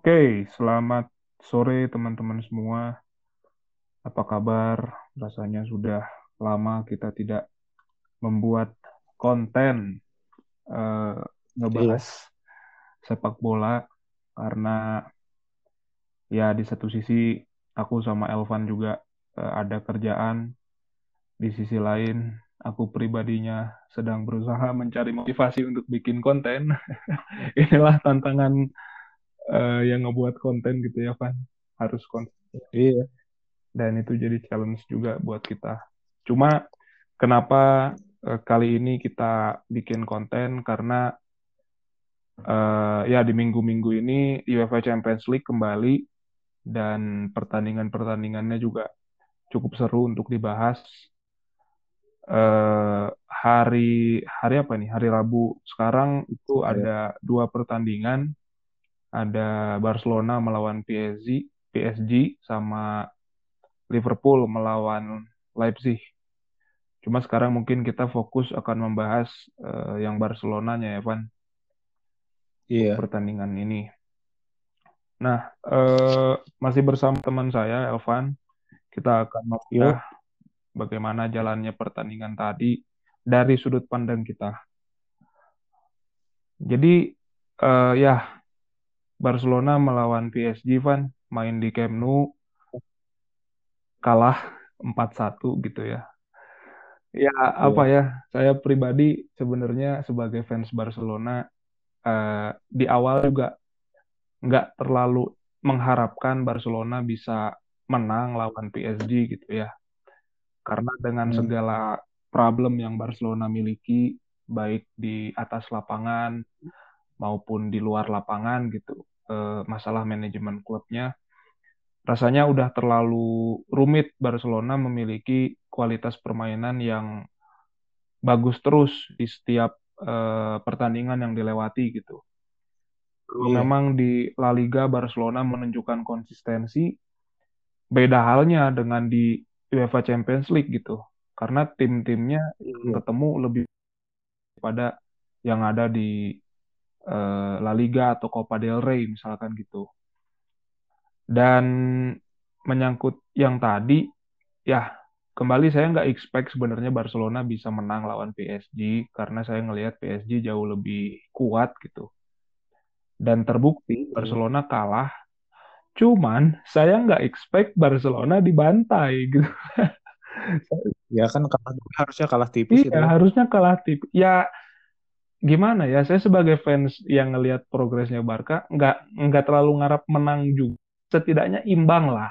Oke, selamat sore teman-teman semua. Apa kabar? Rasanya sudah lama kita tidak membuat konten Iya, ngebahas sepak bola karena ya di satu sisi aku sama Elvan juga eh, ada kerjaan, di sisi lain aku pribadinya sedang berusaha mencari motivasi untuk bikin konten. Inilah tantangan eh, yang ngebuat konten gitu ya, Van. Harus konten. iya, dan itu jadi challenge juga buat kita. Cuma kenapa eh, kali ini kita bikin konten karena eh, ya di minggu-minggu ini UEFA Champions League kembali dan pertandingan-pertandingannya juga cukup seru untuk dibahas. Eh, hari hari apa nih? Hari Rabu sekarang itu iya, ada dua pertandingan, ada Barcelona melawan PSG, PSG sama Liverpool melawan Leipzig. Cuma sekarang mungkin kita fokus akan membahas eh, yang Barcelonanya ya, Van, iya, pertandingan ini. Nah, eh, masih bersama teman saya, Elvan. Kita akan membedah yuk, bagaimana jalannya pertandingan tadi dari sudut pandang kita. Jadi, eh, ya, Barcelona melawan PSG, Van, main di Camp Nou, kalah empat satu gitu ya. Ya, apa iya, ya, saya pribadi sebenarnya sebagai fans Barcelona, eh, di awal juga nggak terlalu mengharapkan Barcelona bisa menang lawan PSG gitu ya. Karena dengan hmm, segala problem yang Barcelona miliki, baik di atas lapangan maupun di luar lapangan gitu, eh, masalah manajemen klubnya, rasanya udah terlalu rumit Barcelona memiliki kualitas permainan yang bagus terus di setiap eh, pertandingan yang dilewati gitu. Iya, memang di La Liga Barcelona menunjukkan konsistensi, beda halnya dengan di UEFA Champions League gitu. Karena tim-timnya yang iya, ketemu lebih pada yang ada di eh, La Liga atau Copa del Rey misalkan gitu. Dan menyangkut yang tadi, ya kembali saya nggak expect sebenarnya Barcelona bisa menang lawan PSG karena saya ngelihat PSG jauh lebih kuat gitu. Dan terbukti. Barcelona kalah. Cuman saya nggak expect Barcelona dibantai gitu. Ya kan kalah harusnya kalah tipis Iya, itu kan. harusnya kalah tipis. Ya, gimana ya? Saya sebagai fans yang ngelihat progresnya Barca, nggak nggak terlalu ngarap menang juga. Setidaknya imbang lah.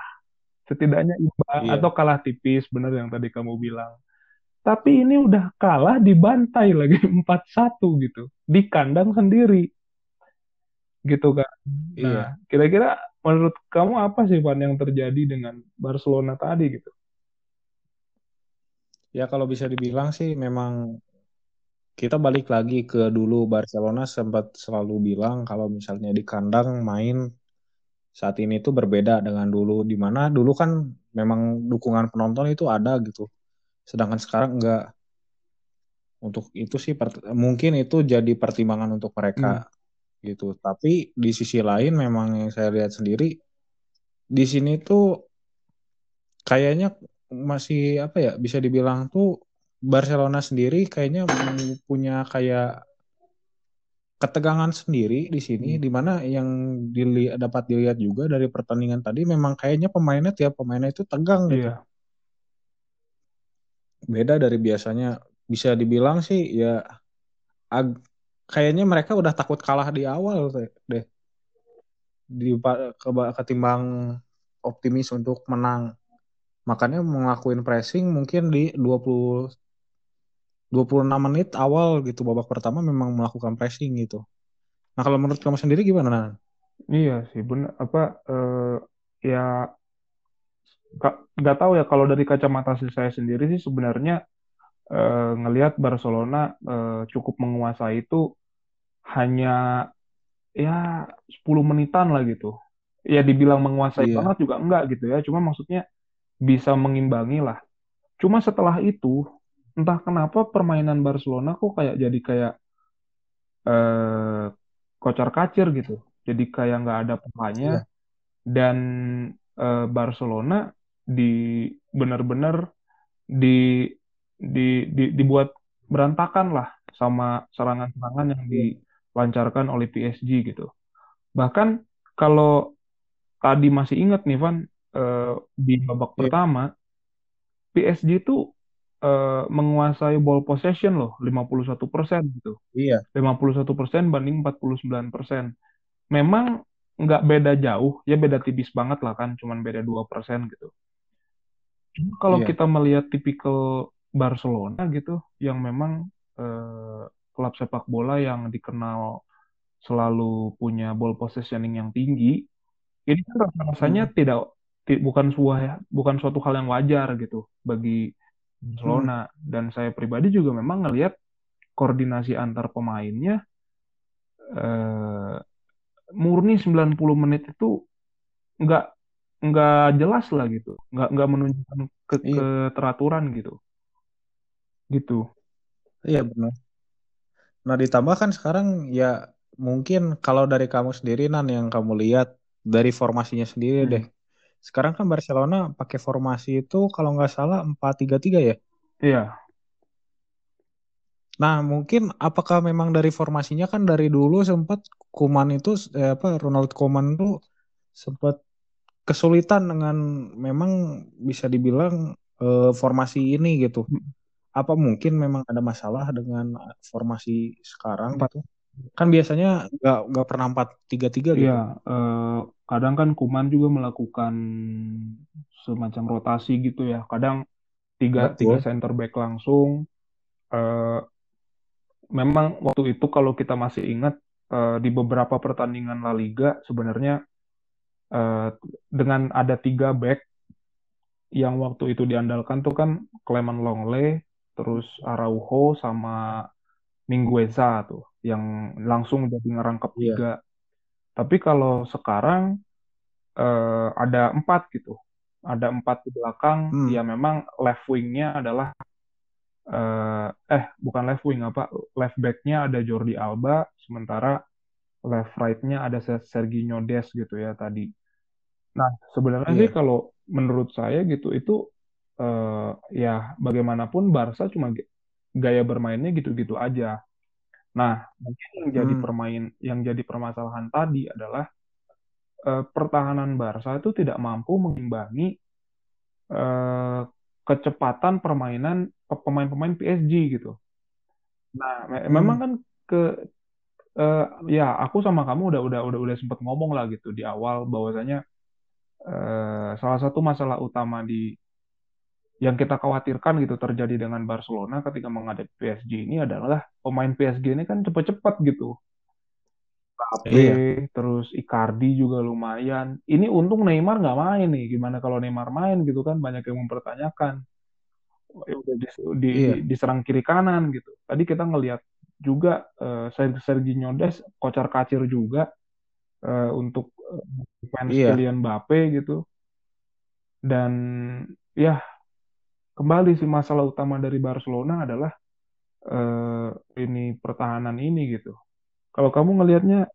Setidaknya imbang atau Iya, kalah tipis, bener yang tadi kamu bilang. Tapi ini udah kalah dibantai lagi empat satu gitu. Di kandang sendiri gitu kan. Nah, iya. kira-kira menurut kamu apa sih Van yang terjadi dengan Barcelona tadi gitu? Ya kalau bisa dibilang sih memang kita balik lagi ke dulu Barcelona sempat selalu bilang kalau misalnya di kandang main saat ini tuh berbeda dengan dulu di mana dulu kan memang dukungan penonton itu ada gitu. Sedangkan sekarang enggak. Untuk itu sih mungkin itu jadi pertimbangan untuk mereka Hmm, gitu. Tapi di sisi lain memang yang saya lihat sendiri di sini tuh kayaknya masih apa ya bisa dibilang tuh Barcelona sendiri kayaknya punya kayak ketegangan sendiri di sini hmm, di mana yang dili- dapat dilihat juga dari pertandingan tadi memang kayaknya pemainnya tiap pemainnya itu tegang gitu. iya, Beda dari biasanya bisa dibilang sih ya ag- kayaknya mereka udah takut kalah di awal deh di ketimbang optimis untuk menang. Makanya mau ngelakuin pressing mungkin di dua dua puluh dua puluh enam menit awal gitu babak pertama memang melakukan pressing gitu. Nah, kalau menurut kamu sendiri gimana, Nan? iya sih bener. Apa eh, ya nggak tahu ya kalau dari kacamata saya sendiri sih sebenarnya eh, ngelihat Barcelona eh, cukup menguasai itu hanya ya 10 menitan lah gitu. Ya dibilang menguasai banget Iya, juga enggak gitu ya. Cuma maksudnya bisa mengimbangi lah. Cuma setelah itu entah kenapa permainan Barcelona kok kayak jadi kayak eh, kocar kacir gitu. Jadi kayak nggak ada polanya Iya. dan eh, Barcelona di benar-benar di, di di dibuat berantakan lah sama serangan-serangan yang Iya. dilancarkan oleh PSG gitu. Bahkan kalau tadi masih ingat nih Van eh, di babak Iya. pertama PSG itu eh, menguasai ball possession loh 51% gitu. Iya. 51% banding 49%. Memang nggak beda jauh, ya beda tipis banget lah kan, cuman beda 2% gitu. Cuma kalau Iya. kita melihat tipikal Barcelona gitu, yang memang eh, klub sepak bola yang dikenal selalu punya ball possessioning yang tinggi, ini kan rasanya Hmm. tidak ti- bukan sebuah bukan suatu hal yang wajar gitu bagi Hmm. Barcelona dan saya pribadi juga memang ngelihat koordinasi antar pemainnya eh, murni 90 menit itu nggak nggak jelas lah gitu nggak nggak menunjukkan ke Iya. keteraturan gitu gitu Iya benar. Nah ditambah kan sekarang ya mungkin kalau dari kamu sendiri Nan yang kamu lihat dari formasinya sendiri Hmm. deh. Sekarang kan Barcelona pakai formasi itu kalau nggak salah 4-3-3 ya. iya Nah mungkin apakah memang dari formasinya kan dari dulu sempat Kuman itu eh, apa Ronald Koeman tuh sempat kesulitan dengan memang bisa dibilang eh, formasi ini gitu. Apa mungkin memang ada masalah dengan formasi sekarang gitu? Kan biasanya nggak nggak pernah 4-3-3 gitu. iya eh, kadang kan Kuman juga melakukan semacam rotasi gitu ya kadang tiga Betul. tiga center back langsung Eh, memang waktu itu kalau kita masih ingat eh, di beberapa pertandingan La Liga sebenarnya eh, dengan ada tiga back yang waktu itu diandalkan tuh kan Clement Longley, terus Araujo sama Mingueza tuh yang langsung jadi ngerangkap Iya. tiga. Tapi kalau sekarang eh, ada empat gitu, ada empat di belakang. Hmm. Ya memang left wingnya adalah eh, eh bukan left wing apa left backnya ada Jordi Alba, sementara left right-nya ada Se- Serginho Dest gitu ya tadi. Nah sebenarnya sih Iya. kalau menurut saya gitu itu eh, ya bagaimanapun Barca cuma gaya bermainnya gitu-gitu aja. Nah mungkin yang jadi Hmm. permain yang jadi permasalahan tadi adalah eh, pertahanan Barca itu tidak mampu mengimbangi eh, kecepatan permainan pe- pemain-pemain PSG gitu. Nah, me- memang Hmm. kan ke eh, ya aku sama kamu udah udah udah udah sempat ngomong lah gitu di awal bahwasanya eh, salah satu masalah utama di yang kita khawatirkan gitu terjadi dengan Barcelona ketika menghadapi PSG ini adalah pemain PSG ini kan cepet-cepet gitu. Mbappe, Iya. terus Icardi juga lumayan. Ini untung Neymar nggak main nih. Gimana kalau Neymar main gitu kan? Banyak yang mempertanyakan. Ya udah dis- di, Iya. di- diserang kiri kanan gitu. Tadi kita ngelihat juga eh, Ser- Serginho Dest kocar kacir juga eh, untuk eh, fans Iya. Kylian Mbappe gitu. Dan ya kembali sih masalah utama dari Barcelona adalah eh, ini pertahanan ini gitu. Kalau kamu ngelihatnya.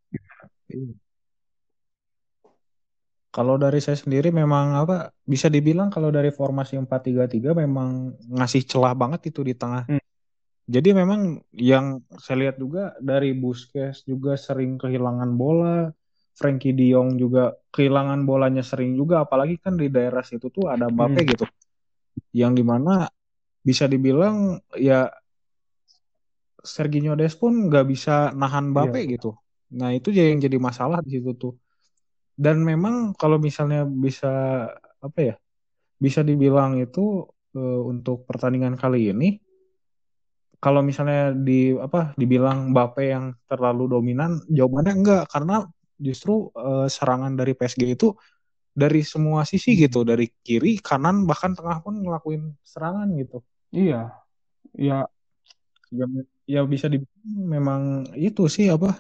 Kalau dari saya sendiri memang apa bisa dibilang kalau dari formasi 4-3-3 memang ngasih celah banget itu di tengah. Hmm. Jadi memang yang saya lihat juga dari Busquets juga sering kehilangan bola, Frankie De Jong juga kehilangan bolanya sering juga apalagi kan di daerah situ tuh ada Mbappe Hmm. gitu. Yang di mana bisa dibilang ya Serginho Dest pun nggak bisa nahan Iya. gitu. Nah itu yang jadi masalah di situ tuh. Dan memang kalau misalnya bisa apa ya, bisa dibilang itu eh, untuk pertandingan kali ini, kalau misalnya di apa dibilang Mbappe yang terlalu dominan, jawabannya enggak karena justru eh, serangan dari PSG itu dari semua sisi gitu, dari kiri, kanan bahkan tengah pun ngelakuin serangan gitu. Iya, ya Ya, ya bisa dibilang memang itu sih apa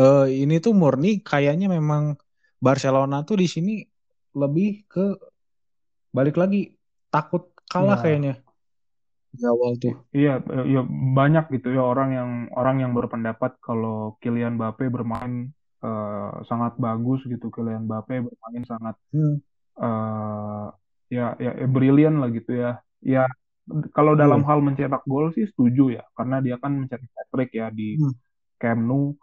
eh, ini tuh murni kayaknya memang Barcelona tuh di sini lebih ke balik lagi takut kalah Ya. kayaknya di awal tuh. Iya, ya banyak gitu ya orang yang orang yang berpendapat kalau Kylian Mbappe bermain uh, sangat bagus gitu Kylian Mbappe bermain sangat hmm. uh, ya ya, ya brilian lah gitu ya ya kalau dalam hmm. hal mencetak gol sih setuju ya karena dia kan mencetak hat trick ya di hmm. Camp Nou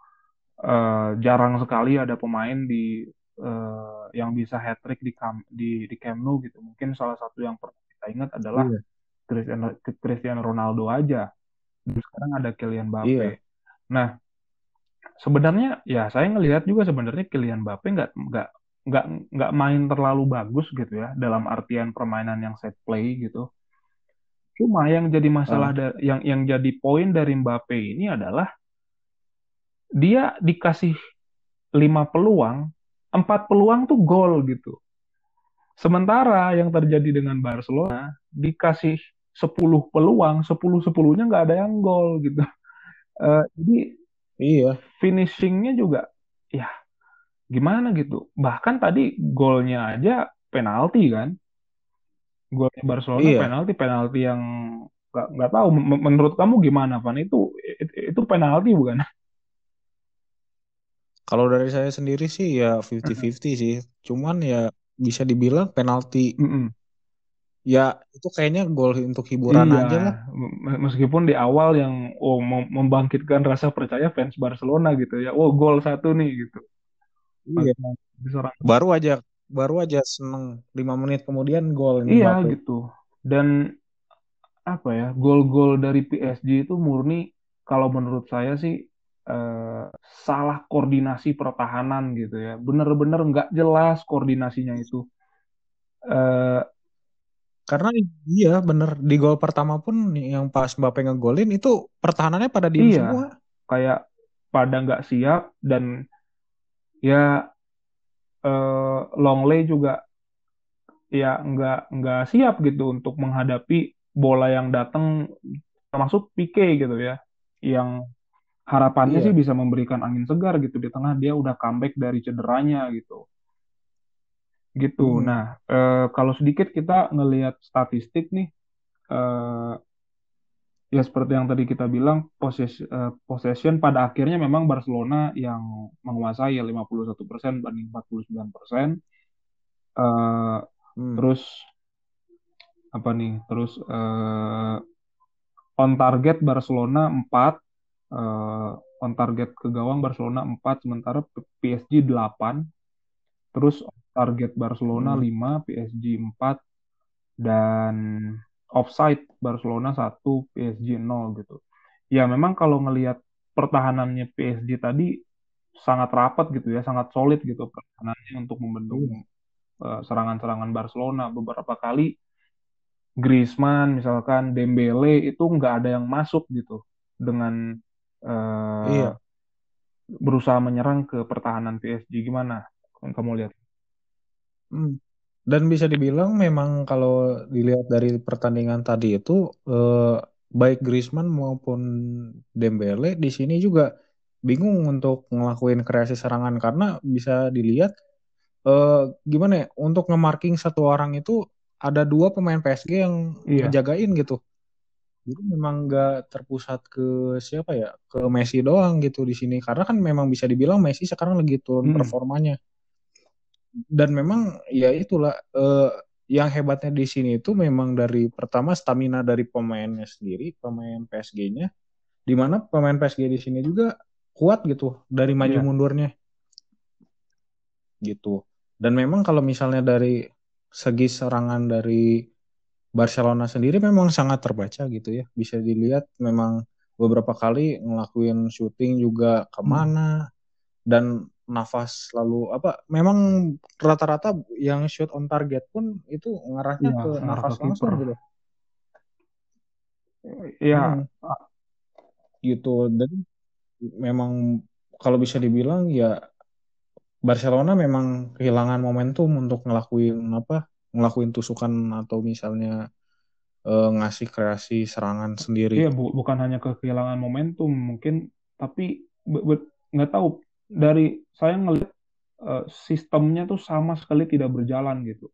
uh, jarang sekali ada pemain di uh, yang bisa hat trick di di di Camp Nou gitu mungkin salah satu yang pernah kita ingat adalah yeah. Cristiano Cristiano Ronaldo aja sekarang ada Kylian Mbappe yeah. nah sebenarnya ya saya ngelihat juga sebenarnya Kylian Mbappe nggak nggak nggak nggak main terlalu bagus gitu ya dalam artian permainan yang set play gitu. Cuma yang jadi masalah uh. yang yang jadi poin dari Mbappe ini adalah dia dikasih lima peluang, empat peluang tuh gol gitu. Sementara yang terjadi dengan Barcelona dikasih 10 peluang, 10 sepuluhnya nggak ada yang gol gitu. Uh, jadi Iya. Finishingnya juga ya gimana gitu. Bahkan tadi golnya aja penalti kan. Golnya Barcelona iya. penalti penalti yang nggak nggak tahu menurut kamu gimana Van itu itu penalti bukan? Kalau dari saya sendiri sih ya 50-50 sih. Cuman ya bisa dibilang penalti. Mm -mm ya itu kayaknya gol untuk hiburan iya, aja lah. Meskipun di awal yang oh membangkitkan rasa percaya fans Barcelona gitu ya. Oh gol satu nih gitu. Iya. Baru aja baru aja seneng lima menit kemudian gol. Iya Mbappe. gitu. Dan apa ya gol-gol dari PSG itu murni kalau menurut saya sih eh, salah koordinasi pertahanan gitu ya. Bener-bener nggak jelas koordinasinya itu. Eh, karena iya bener di gol pertama pun yang pas Mbappe ngegolin itu pertahanannya pada diem iya, semua. Kayak pada nggak siap dan ya eh, Longley juga ya nggak nggak siap gitu untuk menghadapi bola yang datang termasuk Pique gitu ya yang harapannya iya. sih bisa memberikan angin segar gitu di tengah dia udah comeback dari cederanya gitu gitu. Hmm. Nah, eh, kalau sedikit kita ngelihat statistik nih, eh, ya seperti yang tadi kita bilang, poses, eh, possession pada akhirnya memang Barcelona yang menguasai ya 51% banding 49%. Eh, hmm. Terus apa nih? Terus eh, on target Barcelona 4, eh, on target ke gawang Barcelona 4, sementara PSG 8. Terus target Barcelona hmm. 5, PSG 4 dan offside Barcelona 1, PSG 0 gitu. Ya memang kalau ngelihat pertahanannya PSG tadi sangat rapat gitu ya, sangat solid gitu pertahanannya untuk membendung hmm. uh, serangan-serangan Barcelona beberapa kali Griezmann misalkan Dembele itu nggak ada yang masuk gitu dengan uh, iya. berusaha menyerang ke pertahanan PSG gimana kamu lihat? Hmm. Dan bisa dibilang memang kalau dilihat dari pertandingan tadi itu eh, baik Griezmann maupun Dembele di sini juga bingung untuk ngelakuin kreasi serangan karena bisa dilihat eh, gimana ya untuk ngemarking satu orang itu ada dua pemain PSG yang iya. ngejagain gitu. Jadi memang nggak terpusat ke siapa ya ke Messi doang gitu di sini karena kan memang bisa dibilang Messi sekarang lagi turun hmm. performanya dan memang ya itulah uh, yang hebatnya di sini itu memang dari pertama stamina dari pemainnya sendiri, pemain PSG-nya, di mana pemain PSG di sini juga kuat gitu dari maju yeah. mundurnya, gitu. Dan memang kalau misalnya dari segi serangan dari Barcelona sendiri memang sangat terbaca gitu ya, bisa dilihat memang beberapa kali ngelakuin syuting juga ke mana hmm. dan nafas lalu apa memang rata-rata yang shoot on target pun itu ngarahnya ya, ke nafas ke langsung gitu. Iya. Hmm. Gitu. Dan memang kalau bisa dibilang ya Barcelona memang kehilangan momentum untuk ngelakuin apa? ngelakuin tusukan atau misalnya uh, ngasih kreasi serangan sendiri. Iya, bu bukan hanya kehilangan momentum mungkin tapi nggak tahu dari saya ngelihat uh, sistemnya tuh sama sekali tidak berjalan gitu.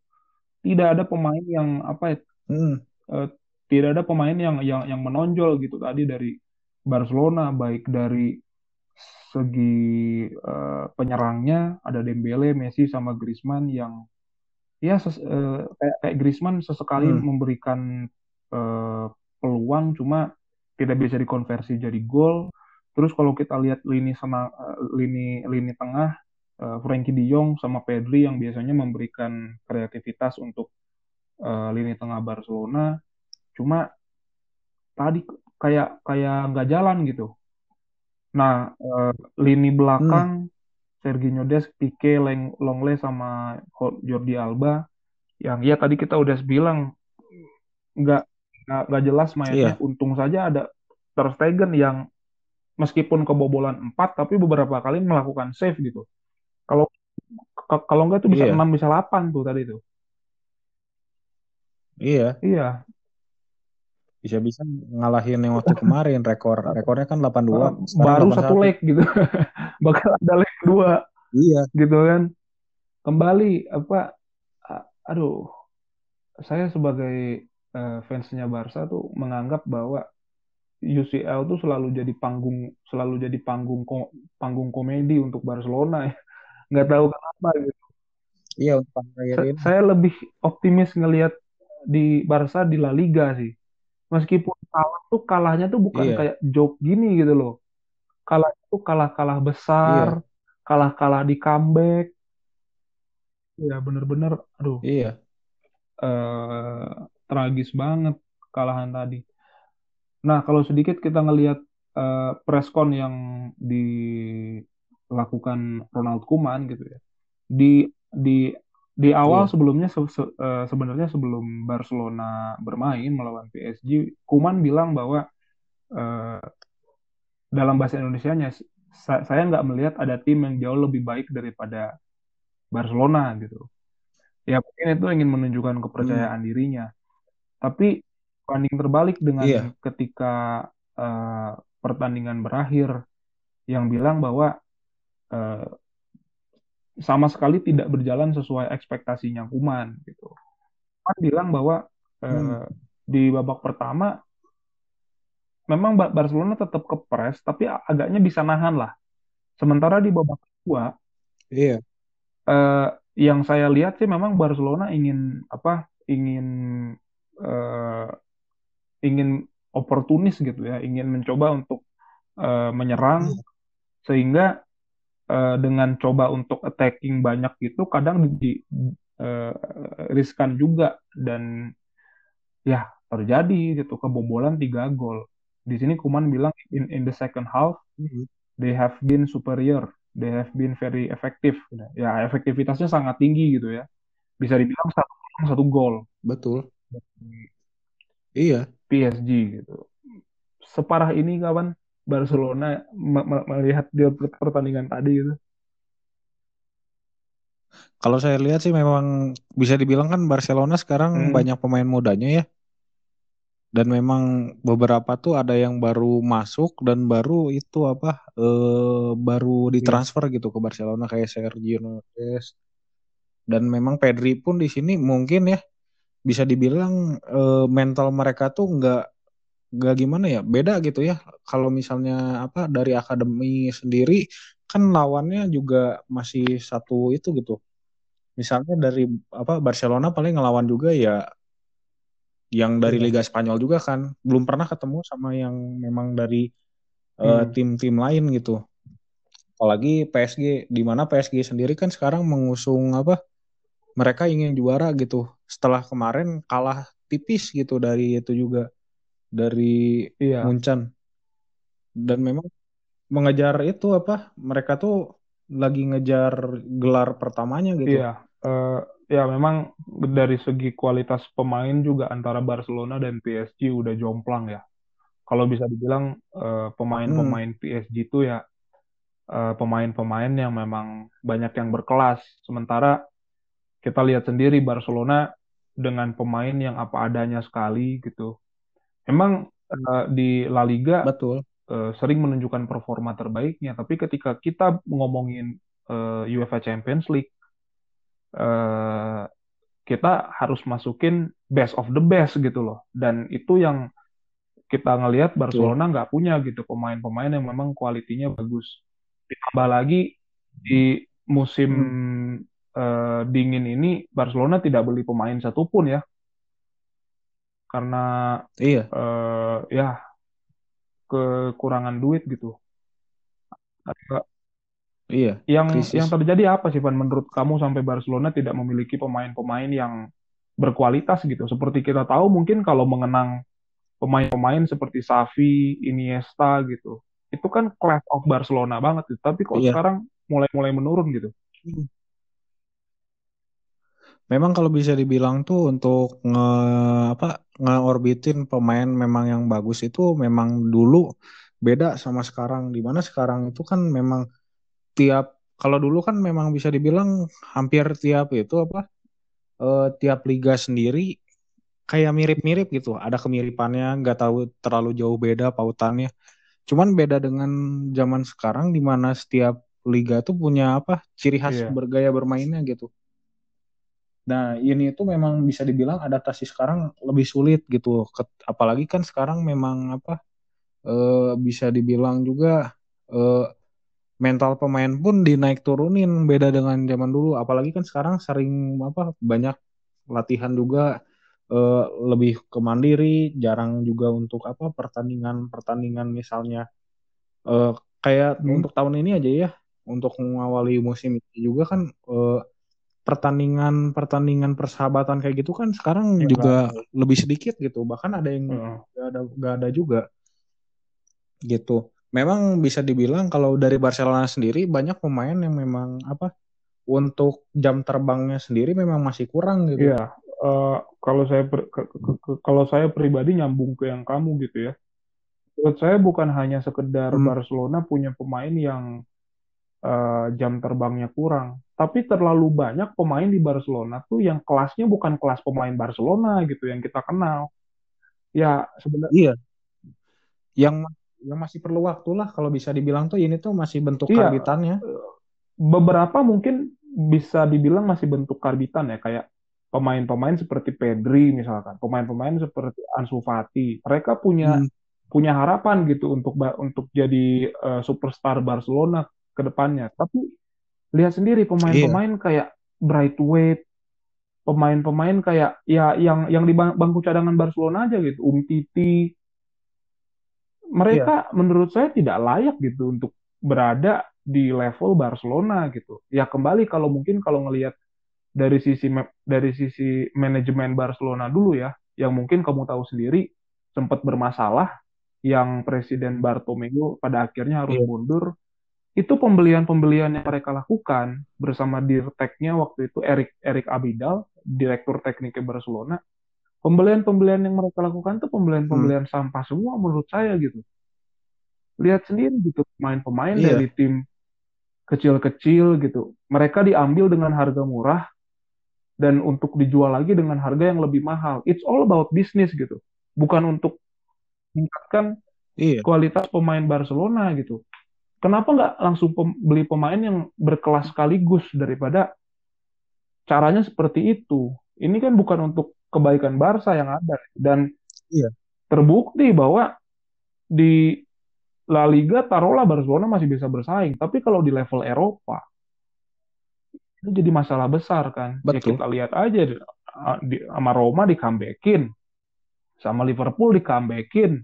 Tidak ada pemain yang apa ya? Hmm. Uh, tidak ada pemain yang yang yang menonjol gitu tadi dari Barcelona baik dari segi uh, penyerangnya ada Dembele, Messi sama Griezmann yang ya ses, uh, kayak kayak Griezmann sesekali hmm. memberikan uh, peluang cuma tidak bisa dikonversi jadi gol. Terus kalau kita lihat lini sama lini lini tengah uh, Frankie De Jong sama Pedri yang biasanya memberikan kreativitas untuk uh, lini tengah Barcelona, cuma tadi kayak kayak nggak jalan gitu. Nah, uh, lini belakang hmm. Sergio Des, Pique, Leng, Longley sama Jordi Alba yang ya tadi kita udah bilang nggak nggak jelas mainnya. Iya. Untung saja ada Ter Stegen yang meskipun kebobolan 4 tapi beberapa kali melakukan save gitu. Kalau kalau enggak tuh bisa iya. 6 bisa 8 tuh tadi tuh. Iya. Iya bisa-bisa ngalahin yang waktu kemarin rekor rekornya kan 82 baru satu leg gitu bakal ada leg kedua iya gitu kan kembali apa aduh saya sebagai uh, fansnya Barca tuh menganggap bahwa UCL tuh selalu jadi panggung selalu jadi panggung ko, panggung komedi untuk Barcelona ya. Nggak tahu kenapa gitu. Iya untuk Sa saya lebih optimis ngelihat di Barca di La Liga sih. Meskipun kalah tuh kalahnya tuh bukan iya. kayak joke gini gitu loh. Kalah itu kalah-kalah besar iya. kalah-kalah di comeback. Ya bener-bener aduh. Iya. Uh, tragis banget kalahan tadi nah kalau sedikit kita ngelihat uh, preskon yang dilakukan Ronald Koeman gitu ya di di di awal yeah. sebelumnya se se uh, sebenarnya sebelum Barcelona bermain melawan PSG, Kuman bilang bahwa uh, dalam bahasa Indonesia-nya sa saya nggak melihat ada tim yang jauh lebih baik daripada Barcelona gitu. Ya mungkin itu ingin menunjukkan kepercayaan hmm. dirinya. Tapi banding terbalik dengan yeah. ketika uh, pertandingan berakhir yang bilang bahwa uh, sama sekali tidak berjalan sesuai ekspektasinya Kuman gitu. Kuman bilang bahwa eh, hmm. eh, di babak pertama memang Barcelona tetap kepres tapi agaknya bisa nahan lah. Sementara di babak kedua iya. eh, yang saya lihat sih memang Barcelona ingin apa? ingin eh, ingin oportunis gitu ya, ingin mencoba untuk eh, menyerang hmm. sehingga uh, dengan coba untuk attacking banyak gitu kadang di uh, riskan juga dan ya terjadi gitu kebobolan tiga gol. Di sini Kuman bilang in in the second half mm-hmm. they have been superior they have been very effective. Ya efektivitasnya sangat tinggi gitu ya. Bisa dibilang satu satu gol. Betul iya PSG gitu separah ini kawan Barcelona melihat dia pertandingan tadi gitu? Kalau saya lihat sih memang bisa dibilang kan Barcelona sekarang hmm. banyak pemain mudanya ya. Dan memang beberapa tuh ada yang baru masuk dan baru itu apa eh, baru iya. ditransfer gitu ke Barcelona kayak Sergio Ramos. Dan memang Pedri pun di sini mungkin ya bisa dibilang eh, mental mereka tuh nggak gak gimana ya beda gitu ya. Kalau misalnya apa dari akademi sendiri kan lawannya juga masih satu itu gitu. Misalnya dari apa Barcelona paling ngelawan juga ya yang dari iya. Liga Spanyol juga kan. Belum pernah ketemu sama yang memang dari eh, hmm. tim-tim uh, lain gitu. Apalagi PSG di mana PSG sendiri kan sekarang mengusung apa mereka ingin juara gitu setelah kemarin kalah tipis gitu dari itu juga dari iya. Muncan dan memang mengejar itu apa mereka tuh lagi ngejar gelar pertamanya gitu iya uh, ya memang dari segi kualitas pemain juga antara Barcelona dan PSG udah jomplang ya kalau bisa dibilang uh, pemain-pemain hmm. PSG itu ya eh, pemain-pemain yang memang banyak yang berkelas sementara kita lihat sendiri Barcelona dengan pemain yang apa adanya sekali gitu Memang uh, di La Liga betul uh, sering menunjukkan performa terbaiknya, tapi ketika kita ngomongin uh, UEFA Champions League, uh, kita harus masukin best of the best gitu loh. Dan itu yang kita ngelihat Barcelona nggak punya gitu pemain-pemain yang memang kualitinya bagus. Ditambah lagi di musim hmm. Uh, dingin ini Barcelona tidak beli pemain satupun ya, karena iya uh, ya kekurangan duit gitu. Iya. Yang krisis. yang terjadi apa sih Van menurut kamu sampai Barcelona tidak memiliki pemain-pemain yang berkualitas gitu? Seperti kita tahu mungkin kalau mengenang pemain-pemain seperti Xavi, Iniesta gitu. Itu kan class of Barcelona banget gitu. Tapi kok iya. sekarang mulai-mulai menurun gitu. Hmm. Memang kalau bisa dibilang tuh untuk nge apa ngeorbitin pemain memang yang bagus itu memang dulu beda sama sekarang. Di mana sekarang itu kan memang tiap kalau dulu kan memang bisa dibilang hampir tiap itu apa uh, tiap liga sendiri kayak mirip-mirip gitu. Ada kemiripannya, nggak tahu terlalu jauh beda pautannya. Cuman beda dengan zaman sekarang di mana setiap liga tuh punya apa ciri khas yeah. bergaya bermainnya gitu. Nah ini itu memang bisa dibilang adaptasi sekarang lebih sulit gitu. Apalagi kan sekarang memang apa e, bisa dibilang juga e, mental pemain pun dinaik turunin beda dengan zaman dulu. Apalagi kan sekarang sering apa banyak latihan juga uh, lebih ke mandiri, jarang juga untuk apa pertandingan-pertandingan misalnya uh, kayak hmm. untuk tahun ini aja ya, untuk mengawali musim ini juga kan uh, pertandingan-pertandingan persahabatan kayak gitu kan sekarang ya, juga kan. lebih sedikit gitu, bahkan ada yang hmm. gak ada gak ada juga gitu. Memang bisa dibilang kalau dari Barcelona sendiri banyak pemain yang memang apa untuk jam terbangnya sendiri memang masih kurang gitu. Iya, uh, kalau saya kalau saya pribadi nyambung ke yang kamu gitu ya. Menurut saya bukan hanya sekedar hmm. Barcelona punya pemain yang uh, jam terbangnya kurang, tapi terlalu banyak pemain di Barcelona tuh yang kelasnya bukan kelas pemain Barcelona gitu yang kita kenal. Ya sebenarnya. Iya. Yang yang masih perlu waktu lah kalau bisa dibilang tuh ini tuh masih bentuk iya, karbitannya. Beberapa mungkin bisa dibilang masih bentuk karbitan ya kayak pemain-pemain seperti Pedri misalkan, pemain-pemain seperti Ansu Fati, mereka punya hmm. punya harapan gitu untuk untuk jadi uh, superstar Barcelona ke depannya. Tapi lihat sendiri pemain-pemain yeah. kayak Brightway, pemain-pemain kayak ya yang yang di bangku cadangan Barcelona aja gitu, Umtiti. Mereka yeah. menurut saya tidak layak gitu untuk berada di level Barcelona gitu. Ya kembali kalau mungkin kalau ngelihat dari sisi dari sisi manajemen Barcelona dulu ya, yang mungkin kamu tahu sendiri sempat bermasalah, yang Presiden Bartomeu pada akhirnya harus yeah. mundur. Itu pembelian-pembelian yang mereka lakukan bersama dirteknya waktu itu Erik Erik Abidal, direktur tekniknya Barcelona. Pembelian-pembelian yang mereka lakukan itu pembelian-pembelian hmm. sampah semua menurut saya gitu. Lihat sendiri gitu pemain-pemain yeah. dari tim kecil-kecil gitu. Mereka diambil dengan harga murah dan untuk dijual lagi dengan harga yang lebih mahal. It's all about business gitu. Bukan untuk meningkatkan iya. kualitas pemain Barcelona gitu. Kenapa nggak langsung pem beli pemain yang berkelas sekaligus daripada caranya seperti itu? Ini kan bukan untuk kebaikan Barca yang ada dan iya. terbukti bahwa di La Liga taruhlah Barcelona masih bisa bersaing, tapi kalau di level Eropa itu jadi masalah besar kan. Ya, Betul. Ya kita lihat aja di, di, sama Roma di comebackin, sama Liverpool di comebackin,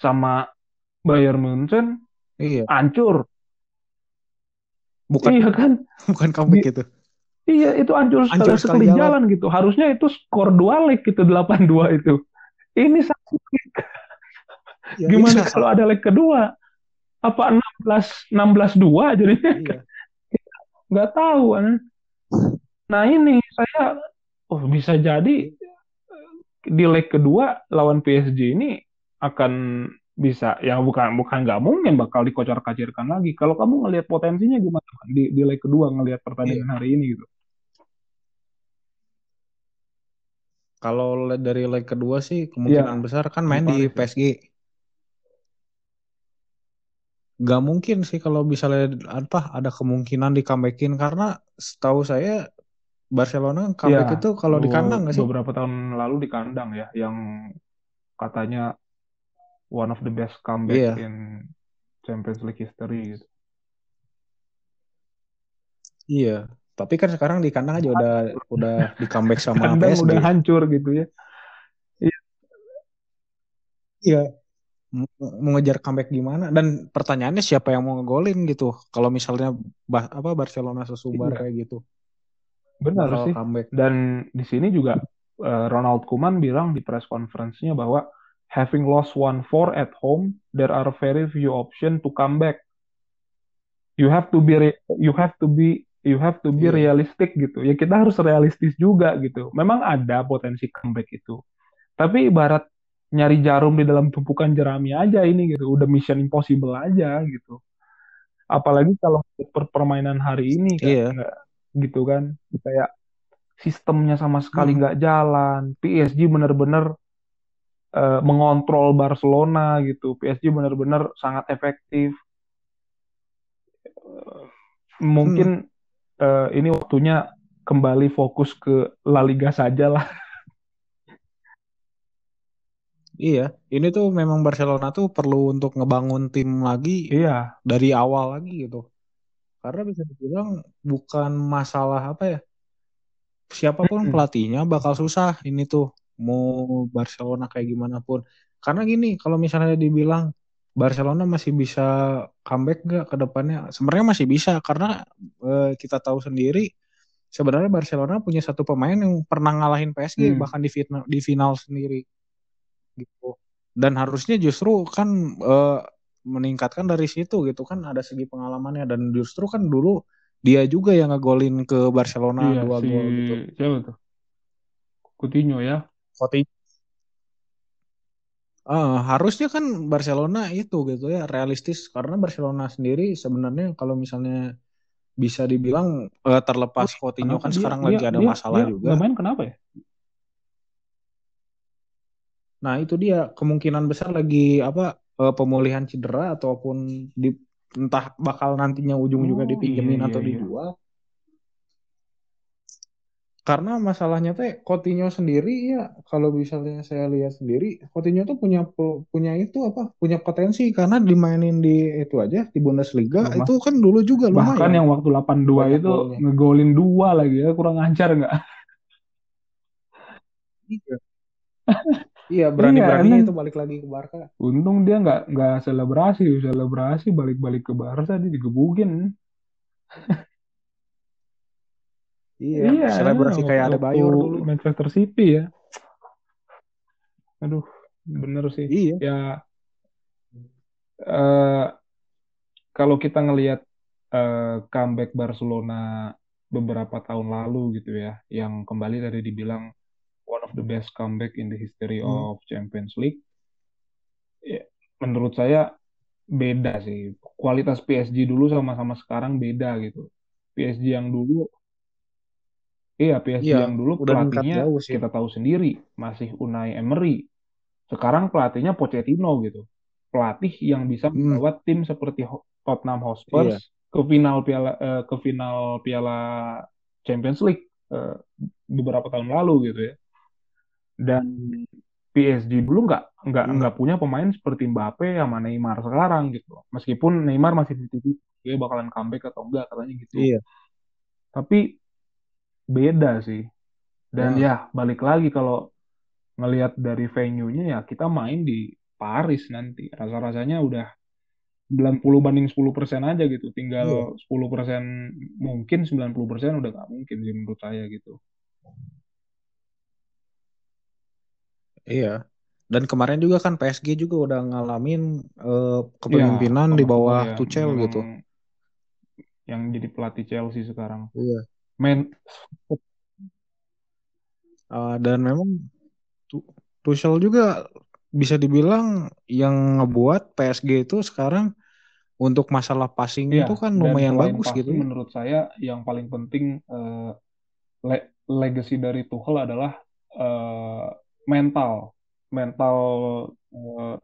sama Bayern Munchen iya. hancur. Bukan iya kan? Bukan comeback di, itu. Iya, itu hancur, hancur sekali, sekali jalan. jalan gitu. Harusnya itu skor dua leg gitu 8-2 itu. Ini sakit. Ya, Gimana kalau ada leg kedua? Apa 16 16 2 jadinya? Iya nggak tahu kan. Nah ini saya oh bisa jadi di leg kedua lawan PSG ini akan bisa ya bukan bukan nggak mungkin bakal dikocor kacirkan lagi. Kalau kamu ngelihat potensinya gimana di di leg kedua ngelihat pertandingan iya. hari ini gitu? Kalau dari leg kedua sih kemungkinan ya, besar kan main di PSG nggak mungkin sih kalau misalnya apa ada kemungkinan di comebackin karena setahu saya Barcelona comeback ya, itu kalau di kandang nggak sih? Beberapa tahun lalu di kandang ya, yang katanya one of the best comeback Iya. in Champions League history gitu. Iya. Tapi kan sekarang di kandang aja udah udah di comeback sama Kandang PSG. udah hancur gitu ya. Iya. Mau mau ngejar comeback gimana? Dan pertanyaannya siapa yang mau ngegolin gitu? Kalau misalnya bah- apa Barcelona sesumbar Iya. kayak gitu. Benar sih. comeback. Dan di sini juga eh, Ronald Koeman bilang di press conference-nya bahwa having lost 1-4 at home, there are very few options to come back. You have to be re- you have to be you have to be Iya. realistic gitu. Ya kita harus realistis juga gitu. Memang ada potensi comeback itu. Tapi ibarat nyari jarum di dalam tumpukan jerami aja ini gitu. Udah mission impossible aja gitu. Apalagi kalau per permainan hari ini kan nggak gitu kan. Kayak sistemnya sama sekali Hmm. nggak jalan. PSG bener-bener eh, mengontrol Barcelona gitu. PSG bener-bener sangat efektif. Eh, mungkin eh, ini waktunya kembali fokus ke La Liga saja lah. Iya. Ini tuh memang Barcelona tuh perlu untuk ngebangun tim lagi Iya, dari awal lagi gitu. Karena bisa dibilang bukan masalah apa ya. Siapa pun pelatihnya bakal susah ini tuh mau Barcelona kayak gimana pun. Karena gini, kalau misalnya dibilang Barcelona masih bisa comeback gak ke depannya? Sebenarnya masih bisa karena eh, kita tahu sendiri sebenarnya Barcelona punya satu pemain yang pernah ngalahin PSG Hmm. bahkan di final, di final sendiri gitu. Dan harusnya justru kan eh, meningkatkan dari situ gitu kan ada segi pengalamannya dan justru kan dulu dia juga yang ngegolin ke Barcelona Iya dua si gol gitu. siapa tuh? Coutinho ya. Coutinho. Eh, harusnya kan Barcelona itu gitu ya realistis karena Barcelona sendiri sebenarnya kalau misalnya bisa dibilang eh, terlepas Coutinho Kenapa kan dia sekarang dia lagi ada dia masalah dia juga. main kenapa ya? Nah, itu dia kemungkinan besar lagi apa eh, pemulihan cedera ataupun di entah bakal nantinya ujung juga Oh dipinjemin iya atau iya iya. Karena masalahnya teh Coutinho sendiri ya kalau misalnya saya lihat sendiri Coutinho tuh punya punya itu apa? Punya potensi karena dimainin di itu aja di Bundesliga Loh, itu kan dulu juga Bahkan lumayan yang waktu 82 banyak itu golnya. ngegolin dua lagi ya, kurang ajar nggak? Iya. Iya, berani-beraninya Iya, itu balik lagi ke Barca. Untung dia nggak nggak selebrasi, selebrasi balik-balik ke Barca dia digebukin. Iya, Iya, selebrasi kayak ada Bayor dulu. Manchester City ya. Aduh, bener sih. Iya. Ya, eh, kalau kita ngelihat eh, comeback Barcelona beberapa tahun lalu gitu ya, yang kembali tadi dibilang one of the best comeback in the history Hmm. of Champions League, ya, menurut saya beda sih. Kualitas PSG dulu sama-sama sekarang beda gitu. PSG yang dulu, iya PSG Iya, yang dulu udah pelatihnya jauh sih. kita tahu sendiri, masih Unai Emery. Sekarang pelatihnya Pochettino gitu. Pelatih yang bisa Hmm. membawa tim seperti Tottenham Iya. Hotspur ke final piala eh, ke final piala Champions League eh, beberapa tahun lalu gitu ya. Dan PSG dulu nggak nggak Hmm. nggak punya pemain seperti Mbappe sama Neymar sekarang gitu. Meskipun Neymar masih di dia bakalan comeback atau enggak katanya gitu. Iya. Tapi beda sih. Dan Nah. ya balik lagi kalau ngelihat dari venue-nya ya kita main di Paris nanti. Rasa-rasanya udah 90 banding 10% aja gitu. Iya. Tinggal 10% mungkin 90% udah nggak mungkin sih menurut saya gitu. Iya. Dan kemarin juga kan PSG juga udah ngalamin Ya, kepemimpinan di sama bawah ya Tuchel gitu. yang jadi pelatih Chelsea sekarang. Iya. Main Eh, dan memang Tu- Tuchel juga bisa dibilang yang ngebuat PSG itu sekarang untuk masalah passing ya itu kan lumayan bagus gitu ya. menurut saya yang paling penting eh, le- legacy dari Tuchel adalah eh, mental, mental eh,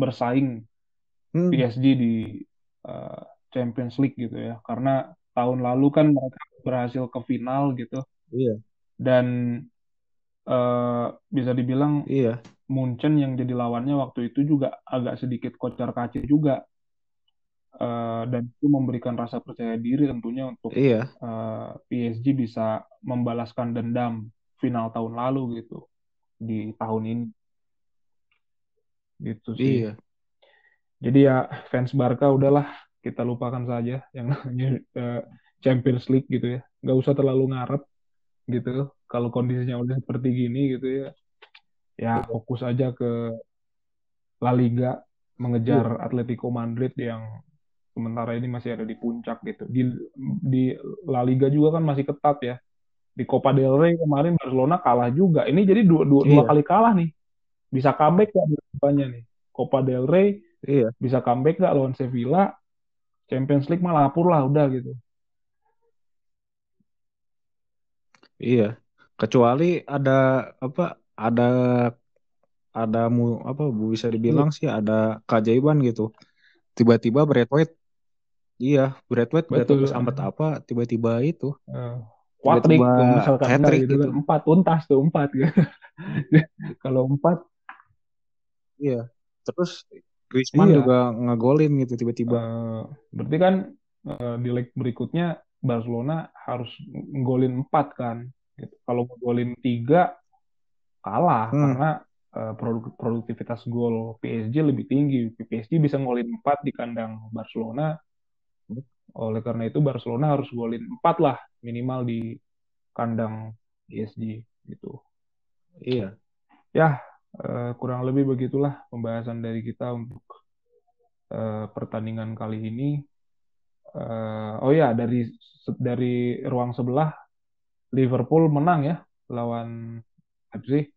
bersaing Hmm, PSG di eh, Champions League gitu ya. Karena tahun lalu kan mereka berhasil ke final gitu iya, dan eh, bisa dibilang iya. Munchen yang jadi lawannya waktu itu juga agak sedikit kocar kacir juga uh, dan itu memberikan rasa percaya diri tentunya untuk iya. uh, PSG bisa membalaskan dendam final tahun lalu gitu di tahun ini gitu sih iya. jadi ya fans Barca udahlah kita lupakan saja yang namanya uh, Champions League gitu ya. Nggak usah terlalu ngarep gitu. Kalau kondisinya udah seperti gini gitu ya ya fokus aja ke La Liga mengejar Atletico Madrid yang sementara ini masih ada di puncak gitu. Di di La Liga juga kan masih ketat ya. Di Copa del Rey kemarin Barcelona kalah juga. Ini jadi dua dua, iya. dua kali kalah nih. Bisa comeback gak depannya nih? Copa del Rey iya. bisa comeback gak lawan Sevilla? Champions League malah lapor lah udah gitu iya kecuali ada apa ada ada mu apa bisa dibilang hmm. sih ada keajaiban gitu tiba-tiba Brad White iya Brad White betul sampai apa tiba-tiba itu uh, Quadrick misalkan enggak, gitu, gitu. Kan. empat tuntas tuh empat gitu kalau empat iya terus Griezmann iya. juga ngegolin gitu tiba-tiba uh, berarti kan uh, di leg berikutnya Barcelona harus ngolin empat kan gitu. kalau ngegolin tiga kalah hmm. karena uh, produktivitas gol PSG lebih tinggi. PSG bisa ngolin 4 di kandang Barcelona. Oleh karena itu Barcelona harus golin 4 lah minimal di kandang PSG gitu. Iya. Ya, uh, kurang lebih begitulah pembahasan dari kita untuk uh, pertandingan kali ini. Uh, oh ya, dari dari ruang sebelah Liverpool menang ya lawan Leipzig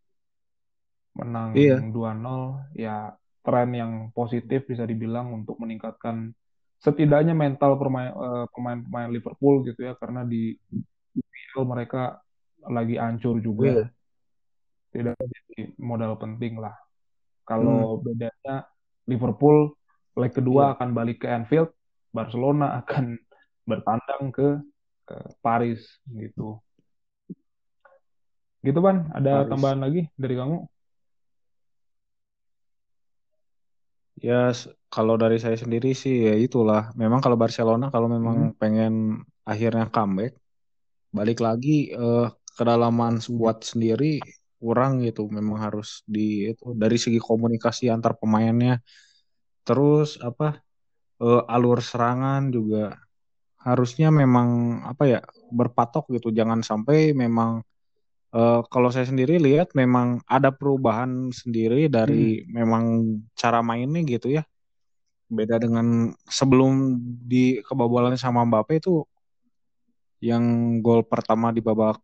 menang iya. 2-0 ya tren yang positif bisa dibilang untuk meningkatkan setidaknya mental eh, pemain-pemain Liverpool gitu ya karena di UPL mereka lagi hancur juga iya. tidak jadi modal penting lah kalau hmm. bedanya Liverpool leg kedua iya. akan balik ke Anfield Barcelona akan bertandang ke, ke Paris gitu Gitu Ban, ada Paris. tambahan lagi dari kamu? Ya kalau dari saya sendiri sih ya itulah. Memang kalau Barcelona kalau memang hmm. pengen akhirnya comeback, balik lagi uh, kedalaman squad sendiri kurang gitu. Memang harus di itu dari segi komunikasi antar pemainnya. Terus apa uh, alur serangan juga harusnya memang apa ya berpatok gitu. Jangan sampai memang Uh, kalau saya sendiri lihat memang ada perubahan sendiri dari hmm. memang cara mainnya gitu ya. Beda dengan sebelum di kebobolan sama Mbappe itu yang gol pertama di babak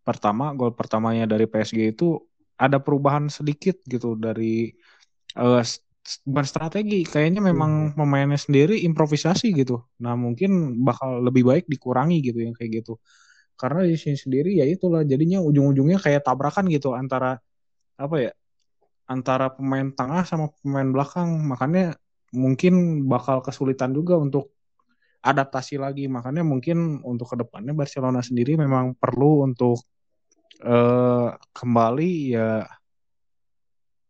pertama, gol pertamanya dari PSG itu ada perubahan sedikit gitu dari uh, bukan strategi, kayaknya memang hmm. pemainnya sendiri improvisasi gitu. Nah, mungkin bakal lebih baik dikurangi gitu yang kayak gitu karena di sini sendiri ya itulah jadinya ujung-ujungnya kayak tabrakan gitu antara apa ya antara pemain tengah sama pemain belakang makanya mungkin bakal kesulitan juga untuk adaptasi lagi makanya mungkin untuk ke depannya Barcelona sendiri memang perlu untuk uh, kembali ya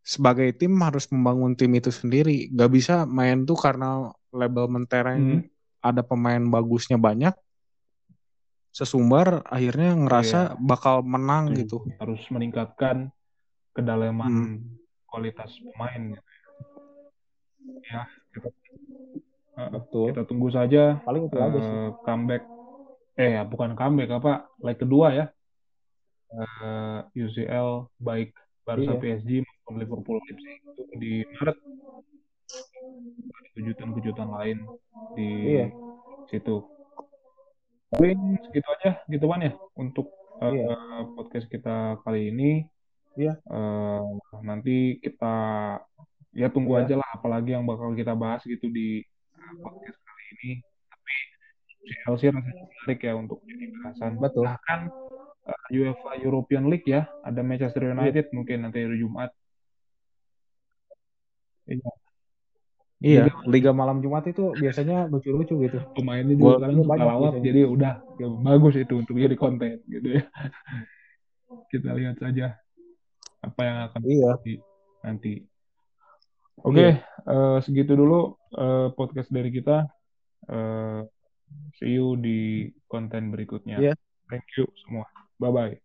sebagai tim harus membangun tim itu sendiri gak bisa main tuh karena label mentereng hmm. ada pemain bagusnya banyak sesumbar akhirnya ngerasa iya. bakal menang hmm. gitu. Harus meningkatkan kedalaman hmm. kualitas pemain gitu. Ya, kita, Betul. kita tunggu saja paling itu uh, aja sih. Eh, comeback eh ya bukan comeback apa leg kedua ya. Uh, eh, UCL baik Barca iya. PSG maupun Liverpool Leipzig itu di Maret kejutan-kejutan lain di iya. situ paling segitu aja gitu kan ya untuk uh, iya. podcast kita kali ini iya uh, nanti kita ya tunggu iya. aja lah apalagi yang bakal kita bahas gitu di podcast kali ini tapi Chelsea rasanya menarik ya untuk jadi bahasan betul bahkan uh, UEFA European League ya ada Manchester United iya. mungkin nanti hari Jumat iya Iya, Liga, Malam Jumat itu biasanya lucu-lucu gitu. Pemainnya juga suka lawak, jadi udah ya, bagus itu untuk jadi konten gitu ya. Kita lihat saja. apa yang akan Iya. terjadi nanti. Oke, Iya. eh, segitu dulu eh, podcast dari kita. Eh, see you di konten berikutnya. Iya. Thank you semua. Bye bye.